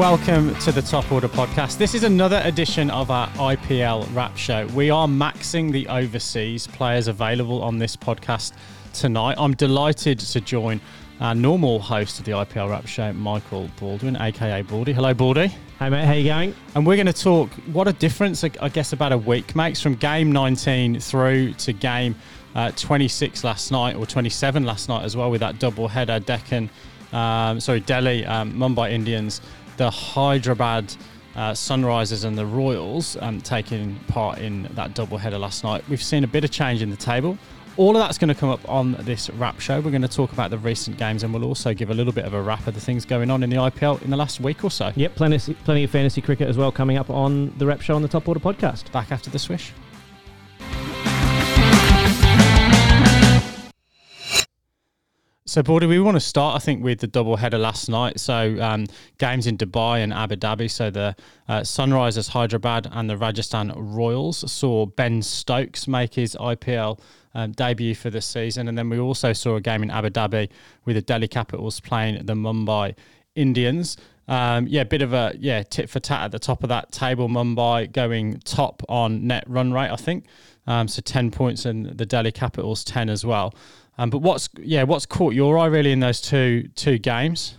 Welcome to the Top Order podcast. This is another edition of our IPL Wrap Show. We are maxing the overseas players available on this podcast tonight. I'm delighted to join our normal host of the IPL Wrap Show, Michael Baldwin, aka Baldy. Hello, Baldy. Hey mate, how you going? And we're going to talk what a difference, I guess, about a week makes from game 19 through to game uh, 26 last night, or 27 last night as well, with that double header, Deccan, um, sorry, Delhi, um, Mumbai Indians the Hyderabad uh, Sunrisers and the Royals um, taking part in that double header last night. We've seen a bit of change in the table. All of that's going to come up on this wrap show. We're going to talk about the recent games and we'll also give a little bit of a wrap of the things going on in the IPL in the last week or so. Yep, plenty, plenty of fantasy cricket as well coming up on the wrap show on the Top Order podcast. Back after the swish. So, Baldy, we want to start, I think, with the double header last night. So, um, games in Dubai and Abu Dhabi. So, the uh, Sunrisers Hyderabad and the Rajasthan Royals saw Ben Stokes make his IPL um, debut for the season. And then we also saw a game in Abu Dhabi with the Delhi Capitals playing the Mumbai Indians. Um, yeah, a bit of a yeah tit for tat at the top of that table. Mumbai going top on net run rate, I think. Um, so ten points, and the Delhi Capitals ten as well. Um, but what's yeah, what's caught your eye really in those two two games?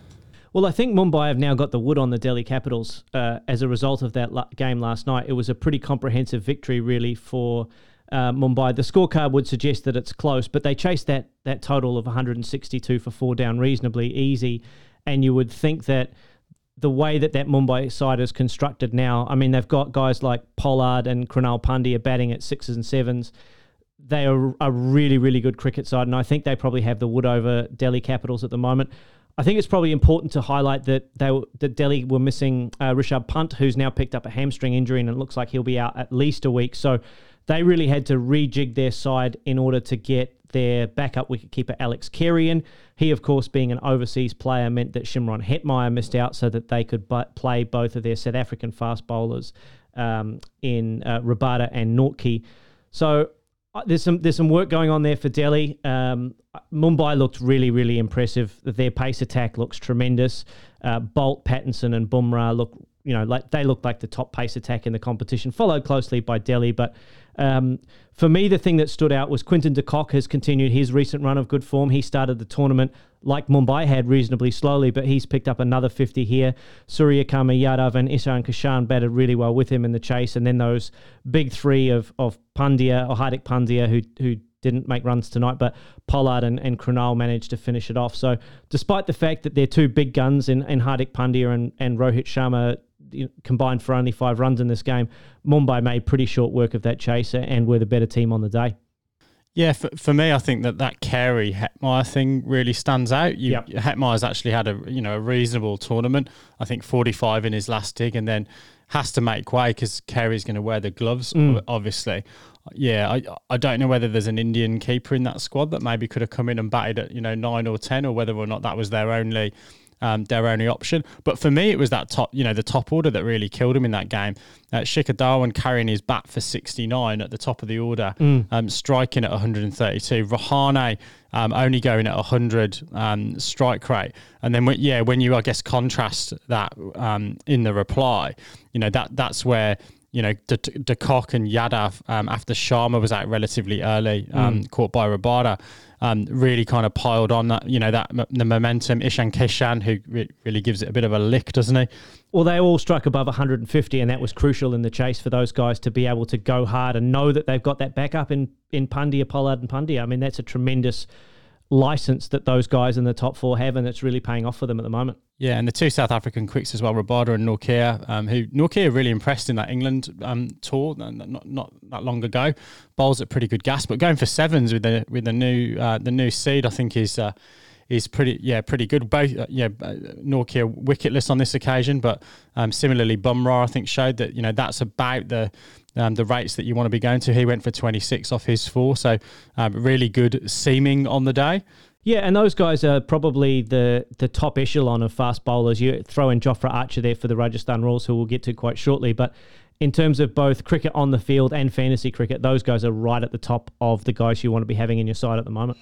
Well, I think Mumbai have now got the wood on the Delhi Capitals uh, as a result of that game last night. It was a pretty comprehensive victory, really, for uh, Mumbai. The scorecard would suggest that it's close, but they chased that that total of 162 for four down reasonably easy, and you would think that the way that that Mumbai side is constructed now, I mean, they've got guys like Pollard and Krunal Pandya batting at sixes and sevens they are a really, really good cricket side, and I think they probably have the wood over Delhi Capitals at the moment. I think it's probably important to highlight that they that Delhi were missing uh, Rishabh Pant, who's now picked up a hamstring injury, and it looks like he'll be out at least a week. So they really had to rejig their side in order to get their backup wicketkeeper Alex Carey in. He, of course, being an overseas player, meant that Shimron Hetmyer missed out, so that they could play both of their South African fast bowlers um, in uh, Rabada and Nortje. So there's some there's some work going on there for Delhi. Um, Mumbai looked really really impressive. Their pace attack looks tremendous. Uh, Boult, Pattinson, and Bumrah look you know like they look like the top pace attack in the competition, followed closely by Delhi. But um, for me, the thing that stood out was Quinton de Kock has continued his recent run of good form. He started the tournament like Mumbai had reasonably slowly, but he's picked up another 50 here. Suryakumar Yadav and Ishan Kishan batted really well with him in the chase. And then those big three of, of Pandya or Hardik Pandya, who, who didn't make runs tonight, but Pollard and, and Krunal managed to finish it off. So, despite the fact that they're two big guns in, in Hardik Pandya and, and Rohit Sharma combined for only five runs in this game, Mumbai made pretty short work of that chase and were the better team on the day. Yeah, for, for me, I think that that Carey Hetmyer thing really stands out. You, yep. Hetmyer's actually had a you know a reasonable tournament. I think forty five in his last dig, and then has to make way because Carey's going to wear the gloves, mm. obviously. Yeah, I I don't know whether there's an Indian keeper in that squad that maybe could have come in and batted at you know nine or ten, or whether or not that was their only um, their only option. But for me, it was that top, you know, the top order that really killed him in that game. Uh, Shikhar Dhawan carrying his bat for 69 at the top of the order, mm. um, striking at 132. Rahane um, only going at 100 um, strike rate. And then, yeah, when you, I guess, contrast that um, in the reply, you know, that that's where you know, De, De Kock and Yadav um, after Sharma was out relatively early, um, mm. caught by Rabada, um, really kind of piled on that, you know, that the momentum. Ishan Kishan, who re- really gives it a bit of a lick, doesn't he? Well, they all struck above 150, and that was crucial in the chase for those guys to be able to go hard and know that they've got that backup in in Pandya, Pollard, and Pandya. I mean, that's a tremendous license that those guys in the top four have, and it's really paying off for them at the moment. Yeah, and the two South African quicks as well, Rabada and Nortje, um, who Nortje really impressed in that England um, tour not, not that long ago. Bowls at pretty good gas, but going for sevens with the with the new uh, the new seed, I think is. Uh, is pretty yeah pretty good. Both uh, yeah uh, wicketless on this occasion, but um, similarly Bumrah I think showed that you know that's about the um, the rates that you want to be going to. He went for 26 off his four, so um, really good seaming on the day. Yeah, and those guys are probably the the top echelon of fast bowlers. You throw in Jofra Archer there for the Rajasthan Royals, who we'll get to quite shortly, but in terms of both cricket on the field and fantasy cricket, those guys are right at the top of the guys you want to be having in your side at the moment.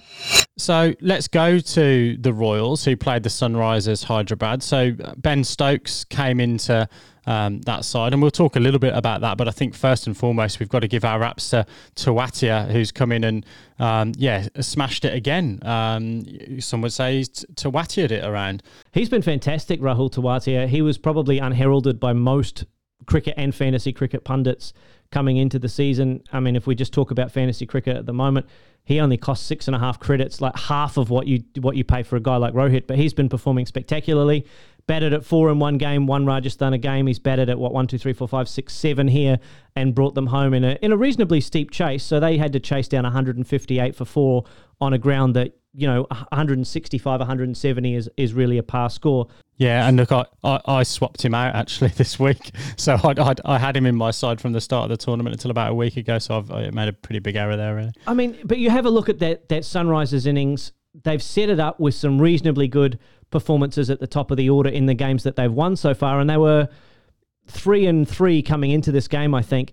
So let's go to the Royals, who played the Sunrisers Hyderabad. So Ben Stokes came into um, that side, and we'll talk a little bit about that. But I think first and foremost, we've got to give our raps to Tewatia, who's come in and um, yeah smashed it again. Um, some would say he's Tewatia'd it around. He's been fantastic, Rahul Tewatia. He was probably unheralded by most cricket and fantasy cricket pundits coming into the season. I mean, if we just talk about fantasy cricket at the moment, he only costs six and a half credits, like half of what you what you pay for a guy like Rohit. But he's been performing spectacularly. Batted at four in one game, one Rajasthan a game. He's batted at what one, two, three, four, five, six, seven here, and brought them home in a in a reasonably steep chase. So they had to chase down 158 for four on a ground that you know 165 170 is is really a par score yeah and look i i, I swapped him out actually this week. So I, I, I had him in my side from the start of the tournament until about a week ago. So i've I made a pretty big error there really. I mean but you have a look at that that sunrisers innings. They've set it up with some reasonably good performances at the top of the order in the games that they've won so far. And they were three and three coming into this game i think.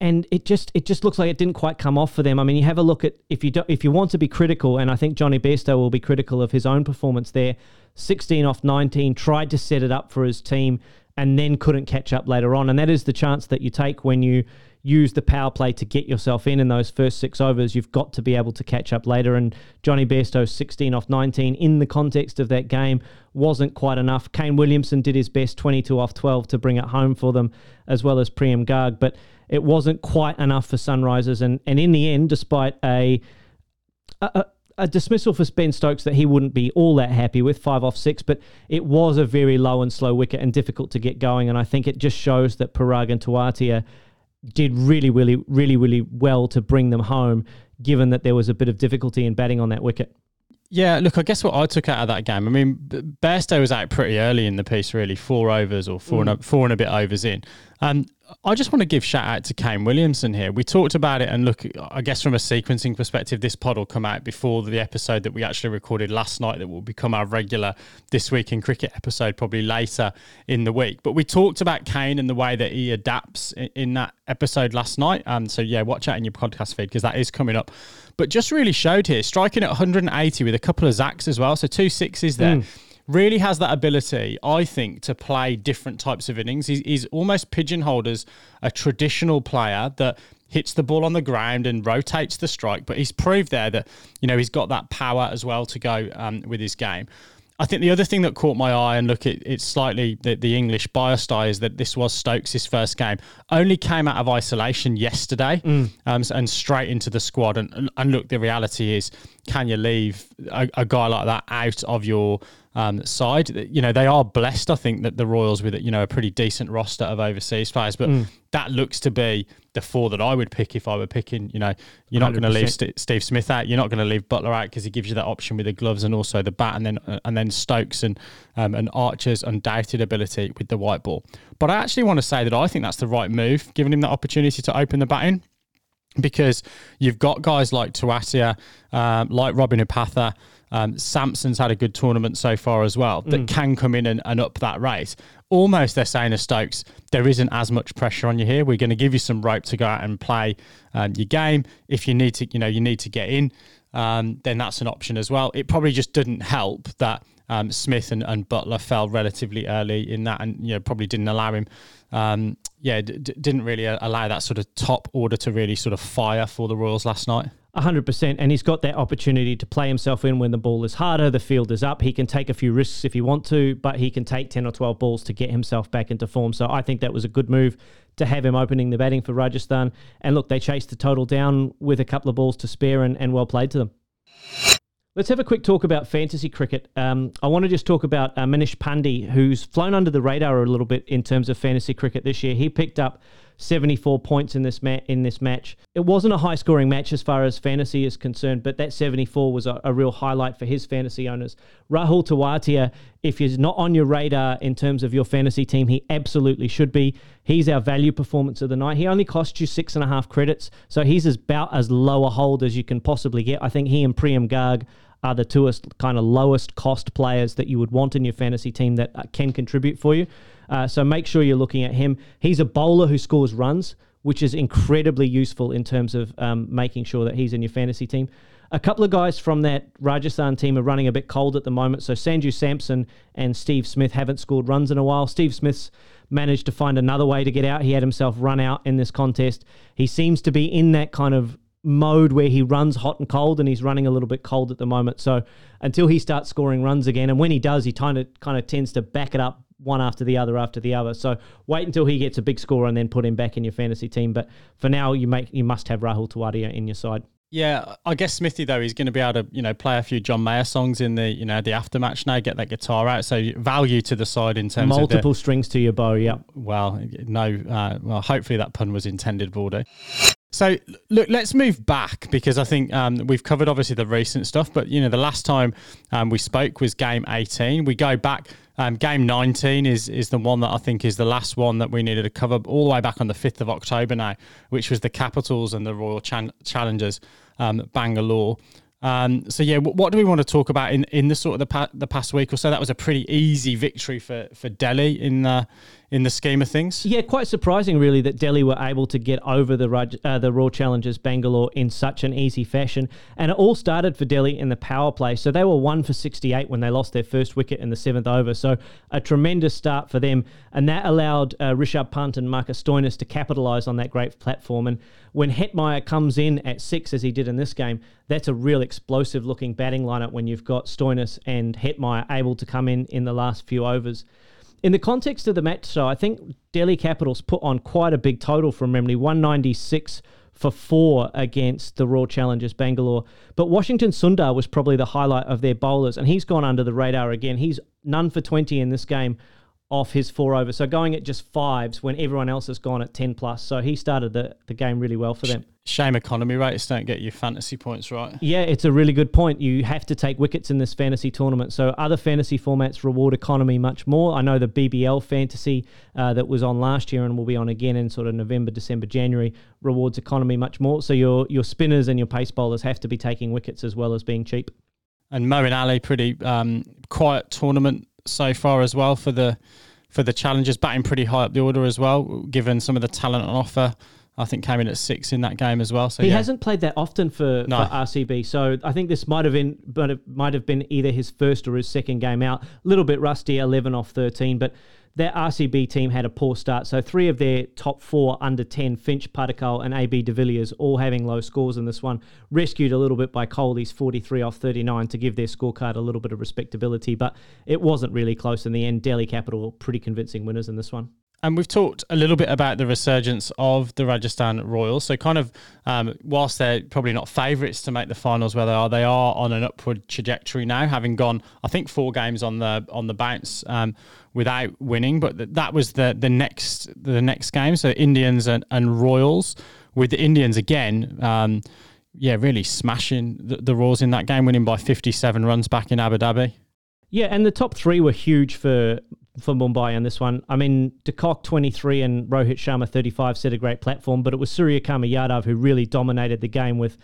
And it just it just looks like it didn't quite come off for them. I mean, you have a look at if you do, if you want to be critical, and I think Jonny Bairstow will be critical of his own performance there. 16 off 19, tried to set it up for his team, and then couldn't catch up later on. And that is the chance that you take when you use the power play to get yourself in in those first six overs. You've got to be able to catch up later. And Jonny Bairstow, 16 off 19, in the context of that game, wasn't quite enough. Kane Williamson did his best, 22 off 12, to bring it home for them, as well as Priyam Garg. But it wasn't quite enough for Sunrisers, and and in the end, despite a, a a dismissal for Ben Stokes that he wouldn't be all that happy with, five off six, but it was a very low and slow wicket and difficult to get going. And I think it just shows that Parag and Tewatia did really, really, really, really well to bring them home, given that there was a bit of difficulty in batting on that wicket. Yeah, look, I guess what I took out of that game, I mean, Bairstow was out pretty early in the piece, really, four overs or four, mm. and, a, four and a bit overs in. And I just want to give shout out to Kane Williamson here. We talked about it, and look, I guess from a sequencing perspective, this pod will come out before the episode that we actually recorded last night, that will become our regular This Week in Cricket episode, probably later in the week. But we talked about Kane and the way that he adapts in, that episode last night. Um, so, yeah, watch out in your podcast feed because that is coming up. But just really showed here, striking at 180 with a couple of Zacks as well. So, two sixes there. Mm really has that ability, I think, to play different types of innings. He's, he's almost pigeonholed as a traditional player that hits the ball on the ground and rotates the strike, but he's proved there that, you know, he's got that power as well to go um, with his game. I think the other thing that caught my eye, and look, it, it's slightly the, the English bias die, is that this was Stokes' first game. Only came out of isolation yesterday mm. um, and straight into the squad. And, and, and, look, the reality is, can you leave a, a guy like that out of your um, side. You know, they are blessed, I think, that the Royals with you know a pretty decent roster of overseas players, but mm. that looks to be the four that I would pick if I were picking. You know, you're not going to leave St- Steve Smith out. You're not going to leave Buttler out because he gives you that option with the gloves and also the bat, and then uh, and then Stokes and um, and Archer's undoubted ability with the white ball. But I actually want to say that I think that's the right move, giving him the opportunity to open the batting because you've got guys like Tewatia, um, like Robin Uthappa, um, Samson's had a good tournament so far as well that mm. can come in and, and up that race. Almost they're saying to Stokes, there isn't as much pressure on you here. We're going to give you some rope to go out and play um, your game. If you need to, you know, you need to get in, um, then that's an option as well. It probably just didn't help that um, Smith and, and, Buttler fell relatively early in that, and you know probably didn't allow him. Um, yeah, d- didn't really allow that sort of top order to really sort of fire for the Royals last night. 100%. And he's got that opportunity to play himself in when the ball is harder, the field is up. He can take a few risks if he want to, but he can take 10 or 12 balls to get himself back into form. So I think that was a good move to have him opening the batting for Rajasthan. And look, they chased the total down with a couple of balls to spare and, and well played to them. Let's have a quick talk about fantasy cricket. Um, I want to just talk about uh, Manish Pandey, who's flown under the radar a little bit in terms of fantasy cricket this year. He picked up 74 points in this ma- in this match. It wasn't a high scoring match as far as fantasy is concerned, but that 74 was a, a real highlight for his fantasy owners. Rahul Tewatia, if he's not on your radar in terms of your fantasy team, he absolutely should be. He's our value performance of the night. He only cost you six and a half credits, so he's about as low a hold as you can possibly get. I think he and Priyam Garg are the two kind of lowest cost players that you would want in your fantasy team that uh, can contribute for you. Uh, so make sure you're looking at him. He's a bowler who scores runs, which is incredibly useful in terms of um, making sure that he's in your fantasy team. A couple of guys from that Rajasthan team are running a bit cold at the moment. So Sanju Samson and Steve Smith haven't scored runs in a while. Steve Smith's managed to find another way to get out. He had himself run out in this contest. He seems to be in that kind of mode where he runs hot and cold and he's running a little bit cold at the moment. So until he starts scoring runs again, and when he does, he kind of kind of tends to back it up one after the other after the other. So wait until he gets a big score and then put him back in your fantasy team. But for now, you make you must have Rahul Tewatia in your side. Yeah, I guess Smithy though he's going to be able to you know play a few John Mayer songs in the you know the aftermatch now, get that guitar out. So value to the side in terms multiple of multiple strings to your bow. Yeah. Well, no. Uh, well, hopefully that pun was intended, Bordeaux. So look, let's move back because I think um, we've covered obviously the recent stuff, but you know the last time um, we spoke was game 18. We go back. Um, game 19 is is the one that I think is the last one that we needed to cover all the way back on the 5th of October now, which was the Capitals and the Royal Challengers um, Bangalore. Um, so yeah, what do we want to talk about in, in the sort of the, pa- the past week or so? That was a pretty easy victory for, for Delhi in the in the scheme of things. Yeah, quite surprising really that Delhi were able to get over the uh, the Royal Challengers Bangalore in such an easy fashion, and it all started for Delhi in the power play. So they were one for 68 when they lost their first wicket in the seventh over. So a tremendous start for them, and that allowed uh, Rishabh Pant and Marcus Stoinis to capitalise on that great platform. And when Hetmyer comes in at six, as he did in this game, that's a real explosive looking batting lineup when you've got Stoinis and Hetmyer able to come in in the last few overs. In the context of the match, so I think Delhi Capitals put on quite a big total from memory 196 for four against the Royal Challengers Bangalore. But Washington Sundar was probably the highlight of their bowlers, and he's gone under the radar again. He's none for 20 in this game off his four over. So going at just fives when everyone else has gone at 10 plus. So he started the, the game really well for them. Shame economy rates don't get you fantasy points right. Yeah, it's a really good point. You have to take wickets in this fantasy tournament. So other fantasy formats reward economy much more. I know the BBL fantasy uh, that was on last year and will be on again in sort of November, December, January rewards economy much more. So your your spinners and your pace bowlers have to be taking wickets as well as being cheap. And Moeen Ali, pretty um, quiet tournament so far as well for the for the challengers, batting pretty high up the order as well, given some of the talent on offer. I think came in at six in that game as well. So he yeah. hasn't played that often for, no. for, RCB. So I think this might have been, but it might have been either his first or his second game out. A little bit rusty, eleven off thirteen, but their RCB team had a poor start. So three of their top four under 10, Finch, Padikkal, and AB de Villiers, all having low scores in this one. Rescued a little bit by Kohli's 43 off 39 to give their scorecard a little bit of respectability, but it wasn't really close in the end. Delhi Capital, pretty convincing winners in this one. And we've talked a little bit about the resurgence of the Rajasthan Royals. So, kind of, um, whilst they're probably not favourites to make the finals where they are, they are on an upward trajectory now, having gone, I think, four games on the on the bounce um, without winning. But th- that was the the next the next game. So, Indians and, and Royals, with the Indians again. Um, yeah, really smashing the, the Royals in that game, winning by 57 runs back in Abu Dhabi. Yeah, and the top three were huge for for Mumbai on this one. I mean, de Kock 23 and Rohit Sharma 35 set a great platform, but it was Suryakumar Yadav who really dominated the game with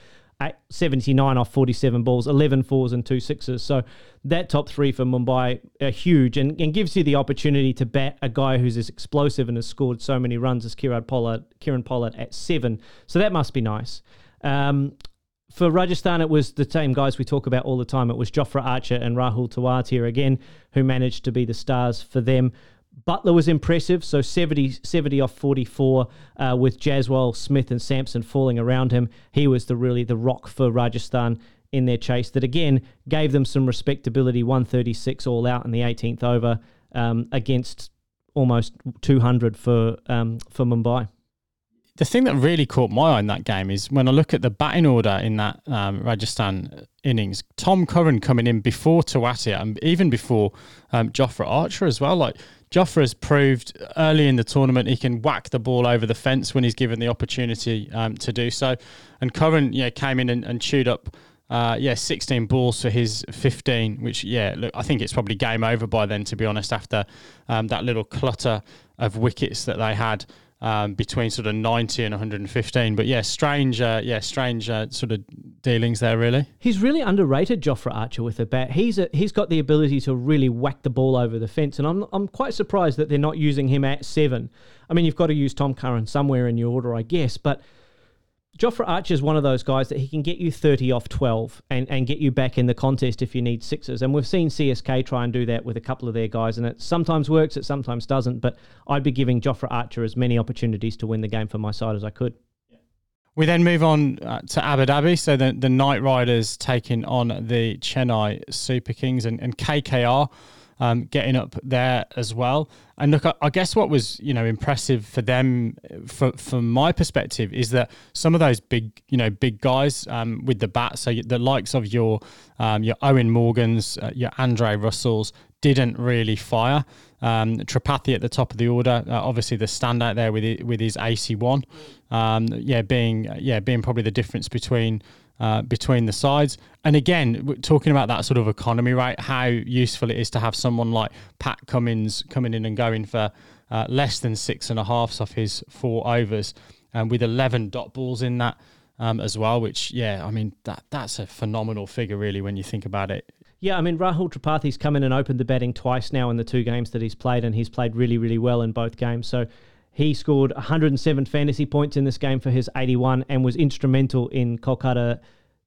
79 off 47 balls, 11 fours and two sixes. So that top three for Mumbai are huge and, and gives you the opportunity to bat a guy who's as explosive and has scored so many runs as Kieron Pollard, Kieron Pollard at seven. So that must be nice. Um, for Rajasthan, it was the same guys we talk about all the time. It was Jofra Archer and Rahul Tewatia again, who managed to be the stars for them. Buttler was impressive, so 70, 70 off 44 uh, with Jaiswal, Smith, and Samson falling around him. He was the really the rock for Rajasthan in their chase. That again gave them some respectability. 136 all out in the 18th over um, against almost 200 for um, for Mumbai the thing that really caught my eye in that game is when I look at the batting order in that um, Rajasthan innings, Tom Curran coming in before Tewatia and even before um, Jofra Archer as well. Like Jofra has proved early in the tournament he can whack the ball over the fence when he's given the opportunity um, to do so. And Curran, yeah, came in and, and chewed up. Uh, yeah, 16 balls for his 15, which, yeah, look, I think it's probably game over by then, to be honest, after um, that little clutter of wickets that they had um, between sort of 90 and 115. But yeah, strange, uh, yeah, strange uh, sort of dealings there, really. He's really underrated, Jofra Archer, with a bat. He's a, he's got the ability to really whack the ball over the fence, and I'm I'm quite surprised that they're not using him at seven. I mean, you've got to use Tom Curran somewhere in your order, I guess, but. Jofra Archer is one of those guys that he can get you 30 off 12 and, and get you back in the contest if you need sixes. And we've seen CSK try and do that with a couple of their guys, and it sometimes works, it sometimes doesn't. But I'd be giving Jofra Archer as many opportunities to win the game for my side as I could. We then move on uh, to Abu Dhabi. So the, the Knight Riders taking on the Chennai Super Kings and, and KKR um, getting up there as well. And look, I, I, guess what was you know impressive for them, for, from my perspective, is that some of those big you know big guys um, with the bat, so the likes of your um, your Eoin Morgans, uh, your Andre Russells, didn't really fire. Um, Tripathi at the top of the order, uh, obviously the standout there with it, with his AC one, um, yeah, being yeah being probably the difference between uh, between the sides. And again, talking about that sort of economy, right? How useful it is to have someone like Pat Cummins coming in and going for uh, less than six and a half off his four overs, and um, with eleven dot balls in that um, as well. Which, yeah, I mean that that's a phenomenal figure, really, when you think about it. Yeah, I mean Rahul Tripathi's come in and opened the batting twice now in the two games that he's played, and he's played really, really well in both games. So he scored 107 fantasy points in this game for his 81 and was instrumental in Kolkata,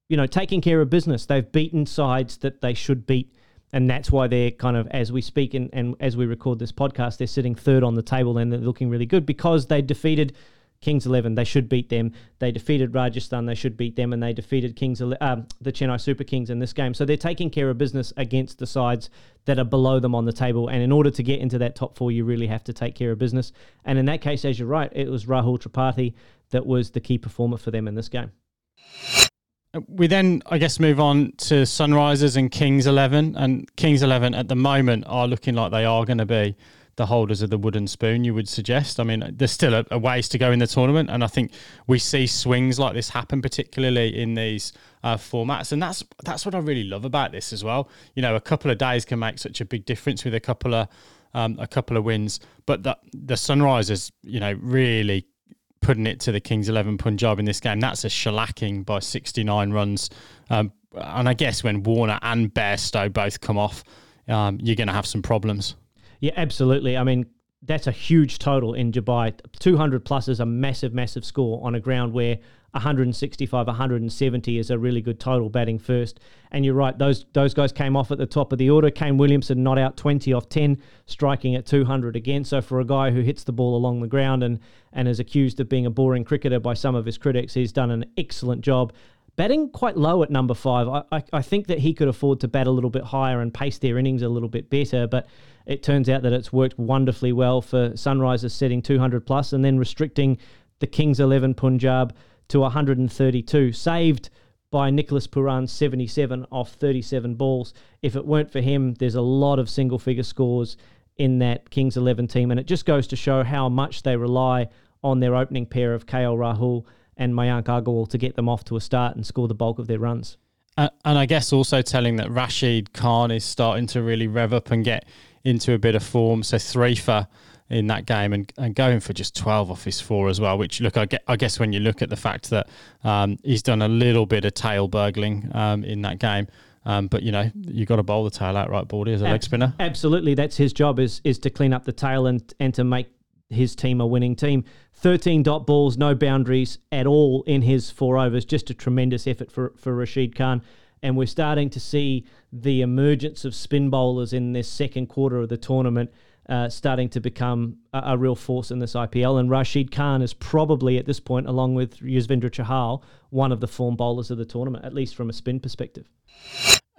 you know, taking care of business. They've beaten sides that they should beat. And that's why they're kind of, as we speak and, and as we record this podcast, they're sitting third on the table and they're looking really good because they defeated Kings 11. They should beat them. They defeated Rajasthan. They should beat them. And they defeated Kings, um, the Chennai Super Kings in this game. So they're taking care of business against the sides that are below them on the table. And in order to get into that top four, you really have to take care of business. And in that case, as you're right, it was Rahul Tripathi that was the key performer for them in this game. We then, I guess, move on to Sunrisers and Kings 11. And Kings 11 at the moment are looking like they are going to be the holders of the wooden spoon, you would suggest? I mean, there's still a, a, ways to go in the tournament, and I think we see swings like this happen, particularly in these uh, formats, and that's that's what I really love about this as well. You know, a couple of days can make such a big difference with a couple of um, a couple of wins, but the the Sunrisers, you know, really putting it to the Kings 11 Punjab in this game. That's a shellacking by 69 runs. Um, and I guess when Warner and Bairstow both come off, um, you're going to have some problems. Yeah, absolutely. I mean, that's a huge total in Dubai. 200 plus is a massive, massive score on a ground where 165, 170 is a really good total batting first. And you're right, those those guys came off at the top of the order. Kane Williamson not out 20 off 10, striking at 200 again. So for a guy who hits the ball along the ground and, and is accused of being a boring cricketer by some of his critics, he's done an excellent job batting quite low at number five. I, I, I, think that he could afford to bat a little bit higher and pace their innings a little bit better, but it turns out that it's worked wonderfully well for Sunrisers setting 200 plus and then restricting the Kings 11 Punjab to 132, saved by Nicholas Pooran's 77 off 37 balls. If it weren't for him, there's a lot of single figure scores in that Kings 11 team, and it just goes to show how much they rely on their opening pair of KL Rahul and Mayank Agarwal to get them off to a start and score the bulk of their runs. Uh, and I guess also telling that Rashid Khan is starting to really rev up and get into a bit of form. So three for in that game and, and going for just 12 off his four as well, which look, I, get, I guess when you look at the fact that um, he's done a little bit of tail burgling um, in that game. Um, but you know you got to bowl the tail out right, Baldy, as a Ab- leg spinner. Absolutely, that's his job is is to clean up the tail and and to make his team a winning team. 13 dot balls, no boundaries at all in his four overs. Just a tremendous effort for for Rashid Khan and we're starting to see the emergence of spin bowlers in this second quarter of the tournament uh, starting to become a, a, real force in this IPL. And Rashid Khan is probably at this point, along with Yuzvendra Chahal, one of the form bowlers of the tournament, at least from a spin perspective.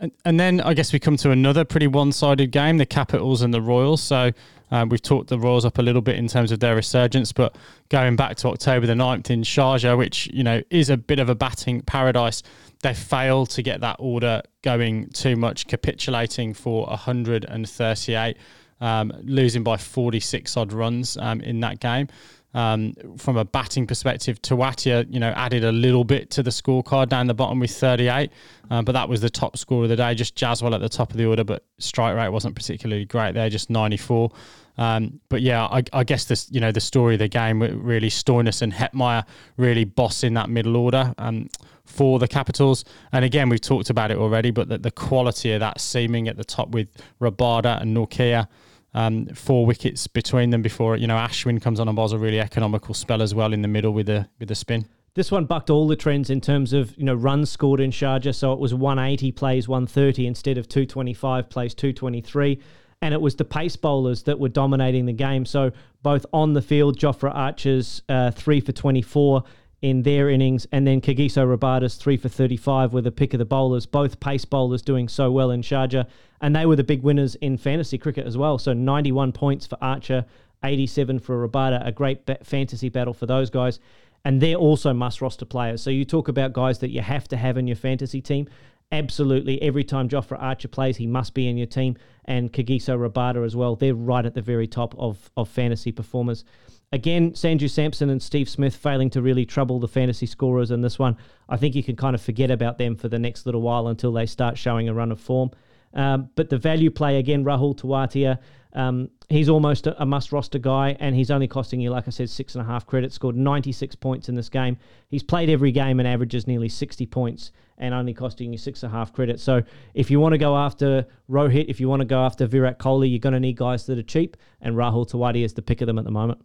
And, and then I guess we come to another pretty one-sided game: the Capitals and the Royals. So uh, we've talked the Royals up a little bit in terms of their resurgence, but going back to October the 9th in Sharjah, which you know is a bit of a batting paradise they failed to get that order going too much, capitulating for 138, um, losing by 46 odd runs um, in that game. Um, from a batting perspective, Tewatia, you know, added a little bit to the scorecard down the bottom with 38, um, but that was the top score of the day. Just Jaiswal at the top of the order, but strike rate wasn't particularly great there, just 94. Um, but yeah, I, I, guess this, you know, the story of the game really Stoinis and Hetmyer really bossing that middle order. Um, for the Capitals. And again, we've talked about it already, but the, the quality of that seaming at the top with Rabada and Nortje, um, four wickets between them before you know Ashwin comes on and bowls a really economical spell as well in the middle with a with the spin. This one bucked all the trends in terms of you know runs scored in Sharjah, so it was 180 plays 130 instead of 225 plays 223, and it was the pace bowlers that were dominating the game. So both on the field, Jofra Archer's uh, three for 24 in their innings, and then Kagiso Rabada's three for 35 were the pick of the bowlers. Both pace bowlers doing so well in Sharjah, and they were the big winners in fantasy cricket as well. So 91 points for Archer, 87 for Rabada, a great fantasy battle for those guys and they're also must roster players. So you talk about guys that you have to have in your fantasy team. Absolutely, every time Jofra Archer plays, he must be in your team, and Kagiso Rabada as well. They're right at the very top of, of fantasy performers. Again, Sanju Samson and Steve Smith failing to really trouble the fantasy scorers in this one. I think you can kind of forget about them for the next little while until they start showing a run of form. Um, but the value play again, Rahul Tewatia, um, he's almost a, a, must roster guy, and he's only costing you, like I said, six and a half credits. Scored 96 points in this game. He's played every game and averages nearly 60 points, and only costing you six and a half credits. So if you want to go after Rohit, if you want to go after Virat Kohli, you're going to need guys that are cheap, and Rahul Tewatia is the pick of them at the moment.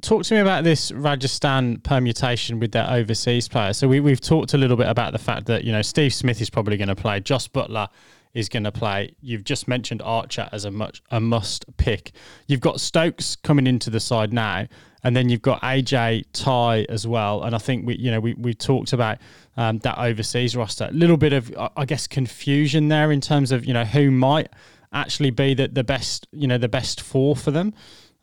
Talk to me about this Rajasthan permutation with their overseas players. So we, we've talked a little bit about the fact that you know Steve Smith is probably going to play. Jos Buttler is going to play. You've just mentioned Archer as a much a must pick. You've got Stokes coming into the side now, and then you've got AJ Tye as well. And I think we you know we we talked about um, that overseas roster. A little bit of I guess confusion there in terms of you know who might actually be the, the best you know the best four for them.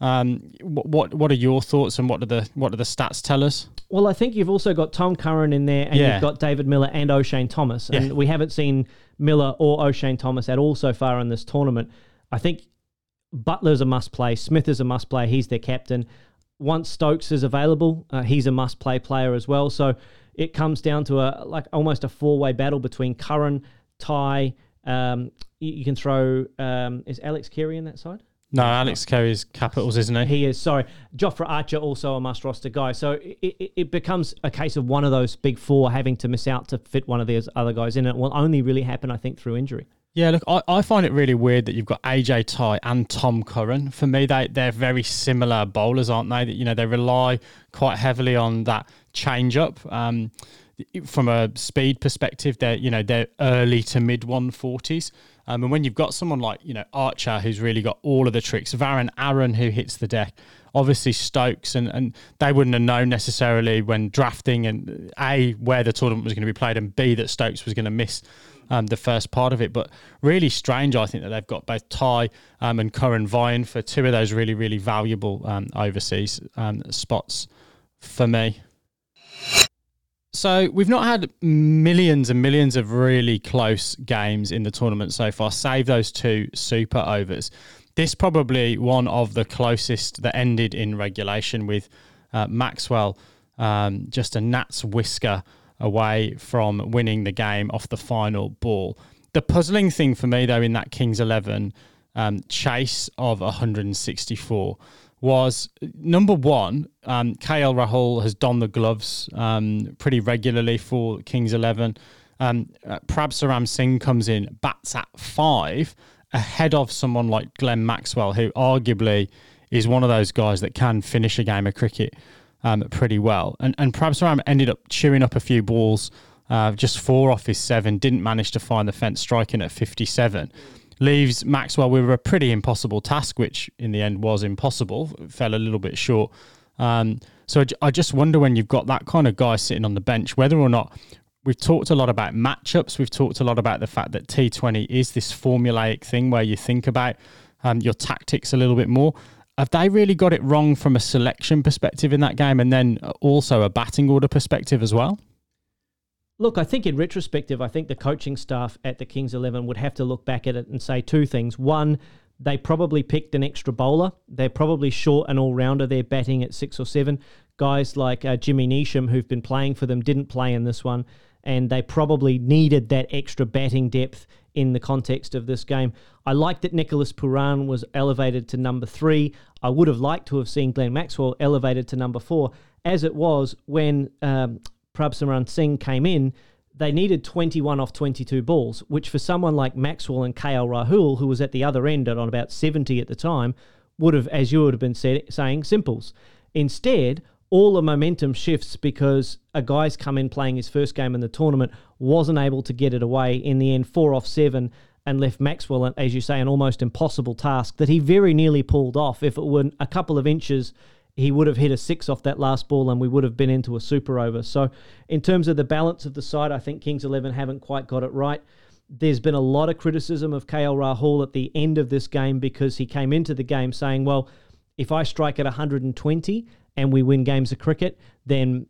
Um, what what are your thoughts and what do the what do the stats tell us? Well, I think you've also got Tom Curran in there, and yeah. you've got David Miller and Oshane Thomas, and yeah. we haven't seen Miller or Oshane Thomas at all so far in this tournament. I think Buttler's a must play. Smith is a must play. He's their captain. Once Stokes is available, uh, he's a must play player as well. So it comes down to a like almost a four way battle between Curran, Tye. Um, you, you, can throw um, is Alex Carey in that side? No, Alex Carey's capitals, isn't he? He is. Sorry, Jofra Archer also a must roster guy. So it, it, it, becomes a case of one of those big four having to miss out to fit one of these other guys in. It will only really happen, I think, through injury. Yeah, look, I, I find it really weird that you've got AJ Tye and Tom Curran. For me, they they're very similar bowlers, aren't they? That you know they rely quite heavily on that change up. Um, from a speed perspective, they're you know they're early to mid one forties. Um, and when you've got someone like, you know, Archer, who's really got all of the tricks, Varun Aaron, who hits the deck, obviously Stokes, and, and they wouldn't have known necessarily when drafting and A, where the tournament was going to be played, and B, that Stokes was going to miss um, the first part of it. But really strange, I think, that they've got both Tye um, and Curran vying for two of those really, really valuable um, overseas um, spots for me. So we've not had millions and millions of really close games in the tournament so far, save those two super overs. This probably one of the closest that ended in regulation with uh, Maxwell um, just a gnat's whisker away from winning the game off the final ball. The puzzling thing for me though in that Kings 11 um, chase of 164 was number one, um, KL Rahul has donned the gloves um, pretty regularly for Kings 11. Um, uh, Prabhsimran Singh comes in, bats at five, ahead of someone like Glenn Maxwell, who arguably is one of those guys that can finish a game of cricket um, pretty well. And, and Prabhsimran ended up chewing up a few balls, uh, just four off his seven, didn't manage to find the fence, striking at 57 leaves Maxwell with a pretty impossible task, which in the end was impossible. Fell a little bit short. Um, so I just wonder when you've got that kind of guy sitting on the bench, whether or not we've talked a lot about matchups. We've talked a lot about the fact that T20 is this formulaic thing where you think about um, your tactics a little bit more. Have they really got it wrong from a selection perspective in that game and then also a batting order perspective as well? Look, I think in retrospective, I think the coaching staff at the Kings 11 would have to look back at it and say two things. One, they probably picked an extra bowler. They're probably short an all rounder. They're batting at six or seven. Guys like uh, Jimmy Neesham, who've been playing for them, didn't play in this one. And they probably needed that extra batting depth in the context of this game. I like that Nicholas Pooran was elevated to number three. I would have liked to have seen Glenn Maxwell elevated to number four. As it was when um, Prabhsimran Singh came in, they needed 21 off 22 balls, which for someone like Maxwell and KL Rahul, who was at the other end at on about 70 at the time, would have, as you would have been say, saying, simples. Instead, all the momentum shifts because a guy's come in playing his first game in the tournament, wasn't able to get it away. In the end, four off seven, and left Maxwell, as you say, an almost impossible task that he very nearly pulled off. If it were a couple of inches, he would have hit a six off that last ball and we would have been into a super over. So, in terms of the balance of the side, I think Kings 11 haven't quite got it right. There's been a lot of criticism of KL Rahul at the end of this game because he came into the game saying, well, if I strike at 120 and we win games of cricket, then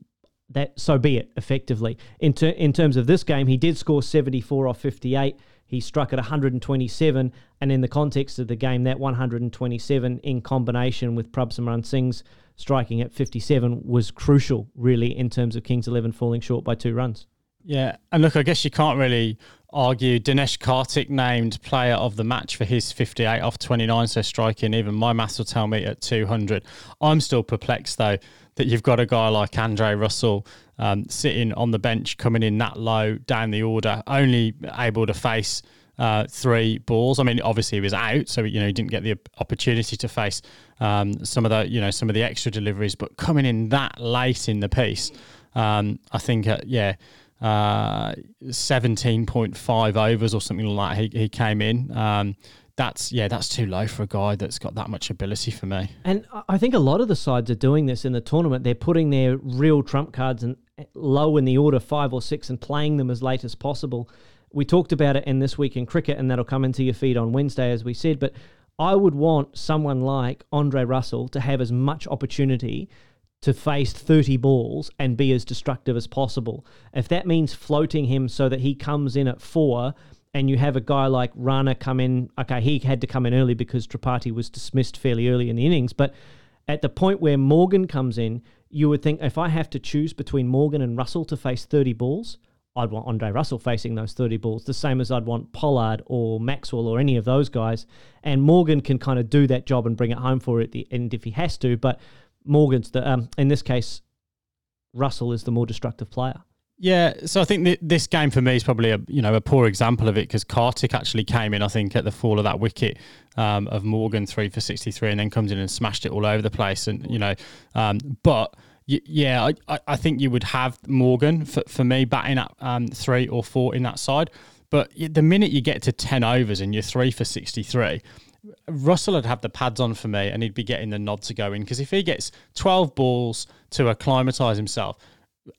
that so be it effectively. In, ter- in terms of this game, he did score 74 off 58. He struck at 127, and in the context of the game, that 127 in combination with Prabhsimran Singh's striking at 57 was crucial, really, in terms of Kings 11 falling short by two runs. Yeah, and look, I guess you can't really argue Dinesh Karthik named player of the match for his 58 off 29, so striking. Even my maths will tell me at 200. I'm still perplexed though that you've got a guy like Andre Russell um, sitting on the bench, coming in that low down the order, only able to face uh, three balls. I mean, obviously he was out, so you know he didn't get the opportunity to face um, some of the you know some of the extra deliveries. But coming in that late in the piece, um, I think uh, yeah uh, 17.5 overs or something like that. He, he came in. Um, that's yeah, that's too low for a guy that's got that much ability for me. And I think a lot of the sides are doing this in the tournament. They're putting their real trump cards and low in the order five or six and playing them as late as possible. We talked about it in this week in cricket, and that'll come into your feed on Wednesday, as we said. But I would want someone like Andre Russell to have as much opportunity to face 30 balls and be as destructive as possible. If that means floating him so that he comes in at four and you have a guy like Rana come in, okay, he had to come in early because Tripathi was dismissed fairly early in the innings, but at the point where Morgan comes in, you would think if I have to choose between Morgan and Russell to face 30 balls, I'd want Andre Russell facing those 30 balls, the same as I'd want Pollard or Maxwell or any of those guys. And Morgan can kind of do that job and bring it home for it at the end if he has to. But Morgan's the um, in this case, Russell is the more destructive player. Yeah, so I think th- this game for me is probably a you know a poor example of it because Karthik actually came in I think at the fall of that wicket um, of Morgan three for sixty three and then comes in and smashed it all over the place and you know um, but yeah I, I think you would have Morgan for, for me batting at um, three or four in that side. But the minute you get to ten overs and you're three for sixty three Russell would have the pads on for me and he'd be getting the nod to go in because if he gets 12 balls to acclimatise himself,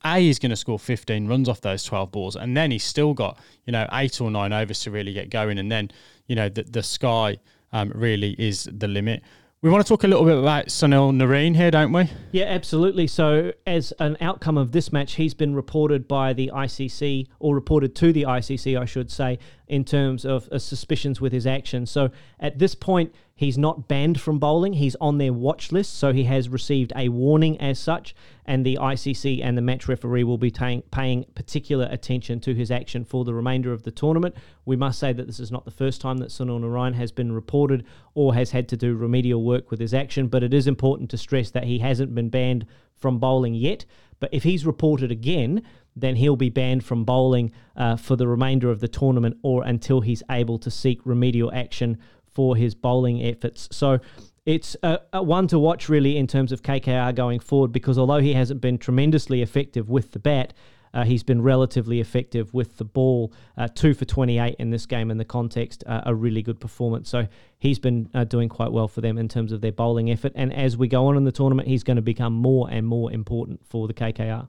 A, he's going to score 15 runs off those 12 balls and then he's still got, you know, eight or nine overs to really get going. And then, you know, the, the sky um, really is the limit. We want to talk a little bit about Sunil Narine here, don't we? Yeah, absolutely. So, as an outcome of this match, he's been reported by the ICC, or reported to the ICC, I should say, in terms of uh, suspicions with his actions. So, at this point, He's not banned from bowling. He's on their watch list, so he has received a warning as such. And the ICC and the match referee will be paying particular attention to his action for the remainder of the tournament. We must say that this is not the first time that Sunil Narine has been reported or has had to do remedial work with his action, but it is important to stress that he hasn't been banned from bowling yet. But if he's reported again, then he'll be banned from bowling uh, for the remainder of the tournament or until he's able to seek remedial action for his bowling efforts. So it's a, a, one to watch really in terms of KKR going forward because although he hasn't been tremendously effective with the bat, uh, he's been relatively effective with the ball. Uh, two for 28 in this game in the context, uh, a really good performance. So he's been uh, doing quite well for them in terms of their bowling effort. And as we go on in the tournament, he's going to become more and more important for the KKR.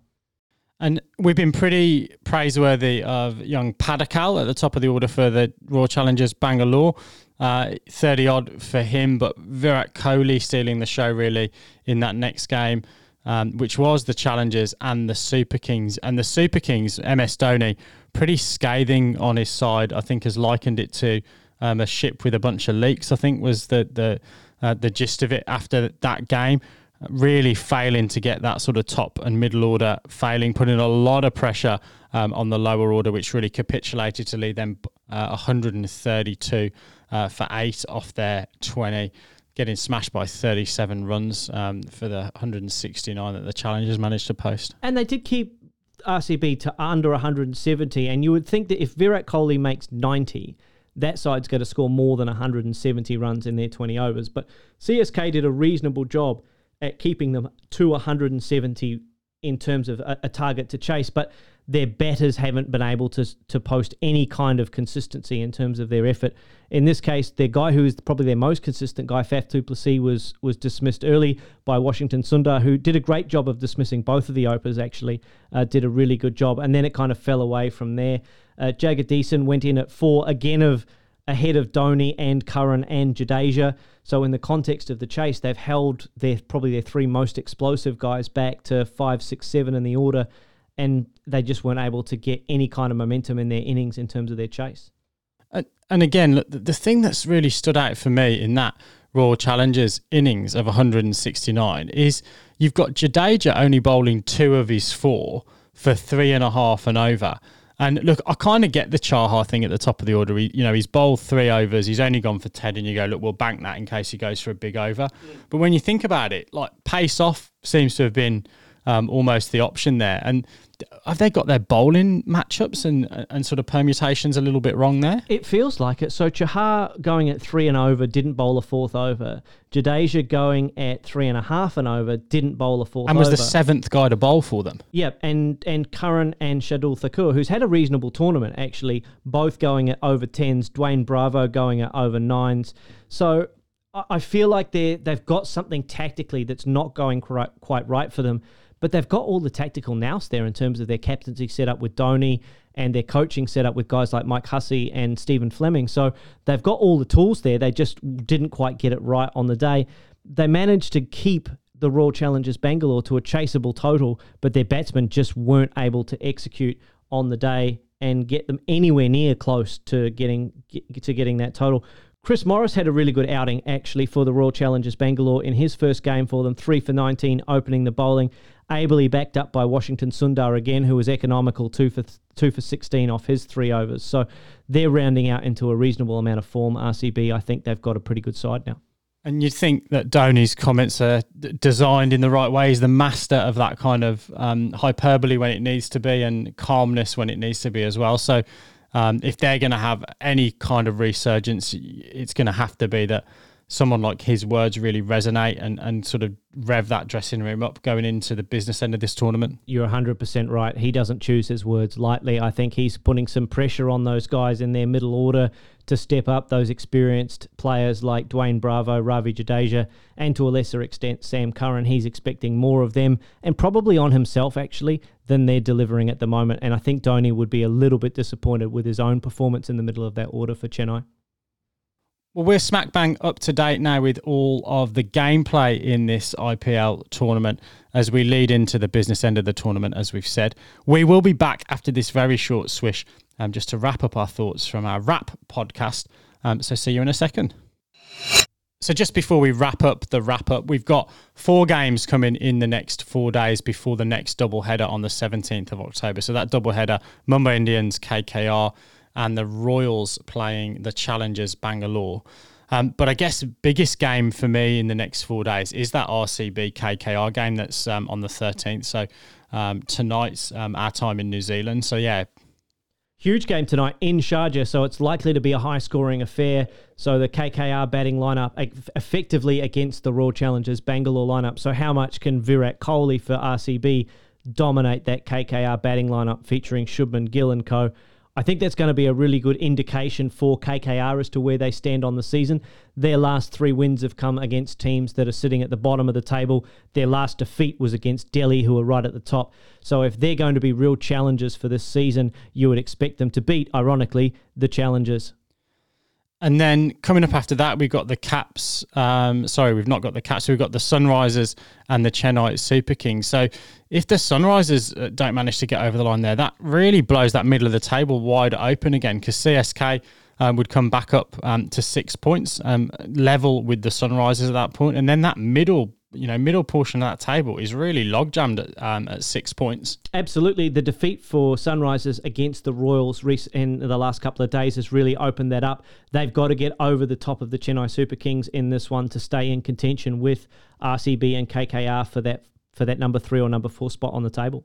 And we've been pretty praiseworthy of young Padikkal at the top of the order for the Royal Challengers Bangalore. Uh, 30 odd for him, but Virat Kohli stealing the show really in that next game, um, which was the Challengers and the Super Kings. And the Super Kings, MS Dhoni, pretty scathing on his side. I think has likened it to um, a ship with a bunch of leaks. I think was the the uh, the gist of it after that game really failing to get that sort of top and middle order, failing, putting a lot of pressure um, on the lower order, which really capitulated to lead them uh, 132 uh, for eight off their 20, getting smashed by 37 runs um, for the 169 that the challengers managed to post. And they did keep RCB to under 170, and you would think that if Virat Kohli makes 90, that side's going to score more than 170 runs in their 20 overs. But CSK did a reasonable job at keeping them to 170 in terms of a, a target to chase, but their batters haven't been able to to post any kind of consistency in terms of their effort. In this case, their guy who is probably their most consistent guy, Faf du Plessis, was was dismissed early by Washington Sundar, who did a great job of dismissing both of the opers. Actually, uh, did a really good job, and then it kind of fell away from there. Uh, Jagadish went in at four again of ahead of Dhoni and Curran and Jadeja. So in the context of the chase, they've held their probably their three most explosive guys back to five, six, seven in the order and they just weren't able to get any kind of momentum in their innings in terms of their chase. And, and again, look, the thing that's really stood out for me in that Royal Challengers innings of 169 is you've got Jadeja only bowling two of his four for three and a half and over. And look, I kind of get the Chahar thing at the top of the order. He, you know, he's bowled three overs. He's only gone for 10, and you go, look, we'll bank that in case he goes for a big over. Yeah. But when you think about it, like pace off seems to have been um, almost the option there. And have they got their bowling matchups and and sort of permutations a little bit wrong there? It feels like it. So Chahar going at three and over didn't bowl a fourth over. Jadeja going at three and a half and over didn't bowl a fourth and was over. the seventh guy to bowl for them. Yep, and and Curran and Shardul Thakur, who's had a reasonable tournament actually, both going at over tens. Dwayne Bravo going at over nines. So I feel like they they've got something tactically that's not going quite quite right for them. But they've got all the tactical nous there in terms of their captaincy set up with Dhoni and their coaching set up with guys like Mike Hussey and Stephen Fleming. So they've got all the tools there. They just didn't quite get it right on the day. They managed to keep the Royal Challengers Bangalore to a chaseable total, but their batsmen just weren't able to execute on the day and get them anywhere near close to getting to getting that total. Chris Morris had a really good outing actually for the Royal Challengers Bangalore in his first game for them, three for 19, opening the bowling ably backed up by Washington Sundar again, who was economical, two for two for 16 off his three overs. So they're rounding out into a reasonable amount of form. RCB, I think they've got a pretty good side now. And you'd think that Dhoni's comments are designed in the right way. He's the master of that kind of um, hyperbole when it needs to be and calmness when it needs to be as well. So um, if they're going to have any kind of resurgence, it's going to have to be that someone like his words really resonate and, and sort of rev that dressing room up going into the business end of this tournament. You're 100% right. He doesn't choose his words lightly. I think he's putting some pressure on those guys in their middle order to step up, those experienced players like Dwayne Bravo, Ravi Jadeja, and to a lesser extent, Sam Curran. He's expecting more of them and probably on himself, actually, than they're delivering at the moment. And I think Dhoni would be a little bit disappointed with his own performance in the middle of that order for Chennai. Well, we're smack bang up to date now with all of the gameplay in this IPL tournament as we lead into the business end of the tournament, as we've said. We will be back after this very short swish um, just to wrap up our thoughts from our wrap podcast. Um, so, see you in a second. So, just before we wrap up the wrap up, we've got four games coming in the next four days before the next double header on the 17th of October. So, that double header Mumbai Indians, KKR and the Royals playing the Challengers Bangalore. Um, but I guess biggest game for me in the next four days is that RCB KKR game that's um, on the 13th. So um, tonight's um, our time in New Zealand. So yeah. Huge game tonight in Sharjah, so it's likely to be a high scoring affair. So the KKR batting lineup effectively against the Royal Challengers Bangalore lineup. So how much can Virat Kohli for RCB dominate that KKR batting lineup featuring Shubman Gill and co? I think that's going to be a really good indication for KKR as to where they stand on the season. Their last three wins have come against teams that are sitting at the bottom of the table. Their last defeat was against Delhi, who are right at the top. So if they're going to be real challengers for this season, you would expect them to beat, ironically, the challengers. And then coming up after that, we've got the Caps. Um, sorry, we've not got the Caps. We've got the Sunrisers and the Chennai Super Kings. So if the Sunrisers uh, don't manage to get over the line there, that really blows that middle of the table wide open again because CSK um, would come back up um, to six points, um, level with the Sunrisers at that point, and then that middle you know middle portion of that table is really log jammed at, um, at six points. Absolutely, the defeat for Sunrisers against the Royals in the last couple of days has really opened that up. They've got to get over the top of the Chennai Super Kings in this one to stay in contention with RCB and KKR for that for that number three or number four spot on the table.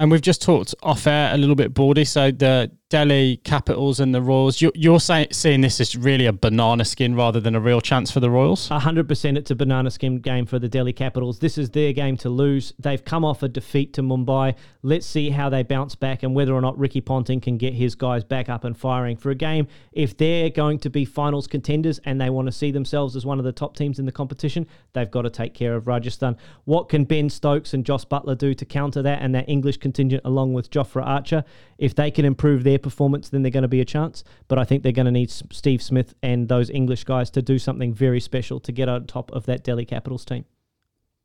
And we've just talked off air a little bit, Baldy. So the Delhi Capitals and the Royals. You're, you're say, seeing this as really a banana skin rather than a real chance for the Royals? 100% it's a banana skin game for the Delhi Capitals. This is their game to lose. They've come off a defeat to Mumbai. Let's see how they bounce back and whether or not Ricky Ponting can get his guys back up and firing for a game. If they're going to be finals contenders and they want to see themselves as one of the top teams in the competition, they've got to take care of Rajasthan. What can Ben Stokes and Jos Buttler do to counter that and that English contingent along with Jofra Archer? If they can improve their performance, then they're going to be a chance. But I think they're going to need Steve Smith and those English guys to do something very special to get on top of that Delhi Capitals team.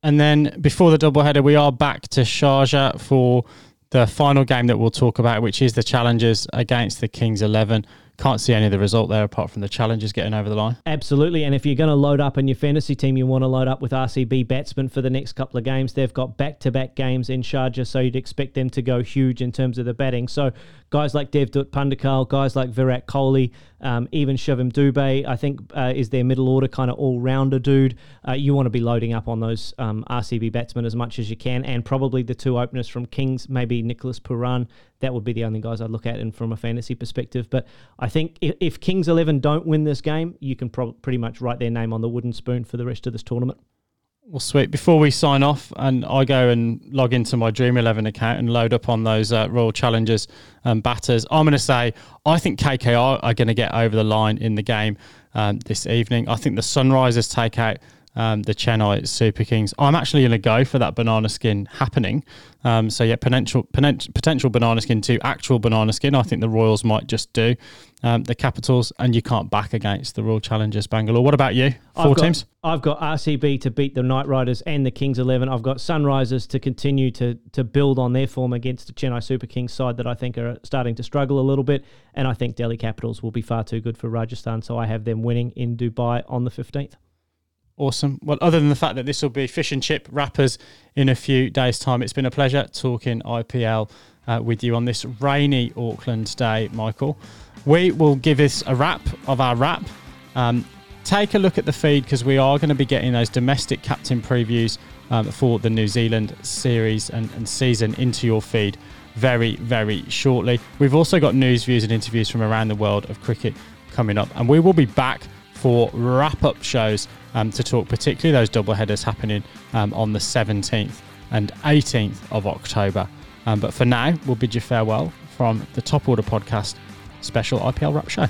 And then before the doubleheader, we are back to Sharjah for the final game that we'll talk about, which is the challenges against the Kings 11 can't see any of the result there apart from the challenges getting over the line. Absolutely. And if you're going to load up in your fantasy team, you want to load up with RCB batsmen for the next couple of games. They've got back to back games in Sharjah, so you'd expect them to go huge in terms of the batting. So guys like Devdutt Padikkal, guys like Virat Kohli, um, even Shivam Dube, I think uh, is their middle order kind of all rounder dude. Uh, you want to be loading up on those um, RCB batsmen as much as you can, and probably the two openers from Kings, maybe Nicholas Pooran. That would be the only guys I'd look at, and from a fantasy perspective. But I think if, if Kings Eleven don't win this game, you can pro- pretty much write their name on the wooden spoon for the rest of this tournament. Well, sweet. Before we sign off, and I go and log into my Dream Eleven account and load up on those uh, Royal Challengers um, batters, I'm going to say I think KKR are going to get over the line in the game um, this evening. I think the Sunrisers take out um, the Chennai Super Kings. I'm actually going to go for that banana skin happening. Um, so yeah, potential potential banana skin to actual banana skin. I think the Royals might just do um, the Capitals, and you can't back against the Royal Challengers Bangalore. What about you? 4 I've got, teams. I've got RCB to beat the Knight Riders and the Kings Eleven. I've got Sunrisers to continue to to build on their form against the Chennai Super Kings side that I think are starting to struggle a little bit, and I think Delhi Capitals will be far too good for Rajasthan. So I have them winning in Dubai on the fifteenth. Awesome. Well, other than the fact that this will be fish and chip wrappers in a few days' time, it's been a pleasure talking IPL uh, with you on this rainy Auckland day, Michael. We will give this a wrap of our wrap. Um, take a look at the feed because we are going to be getting those domestic captain previews um, for the New Zealand series and, and season into your feed very, very shortly. We've also got news, views, and interviews from around the world of cricket coming up, and we will be back for wrap up shows um, to talk, particularly those double headers happening um, on the 17th and 18th of October. Um, but for now, we'll bid you farewell from the Top Order Podcast special IPL wrap show.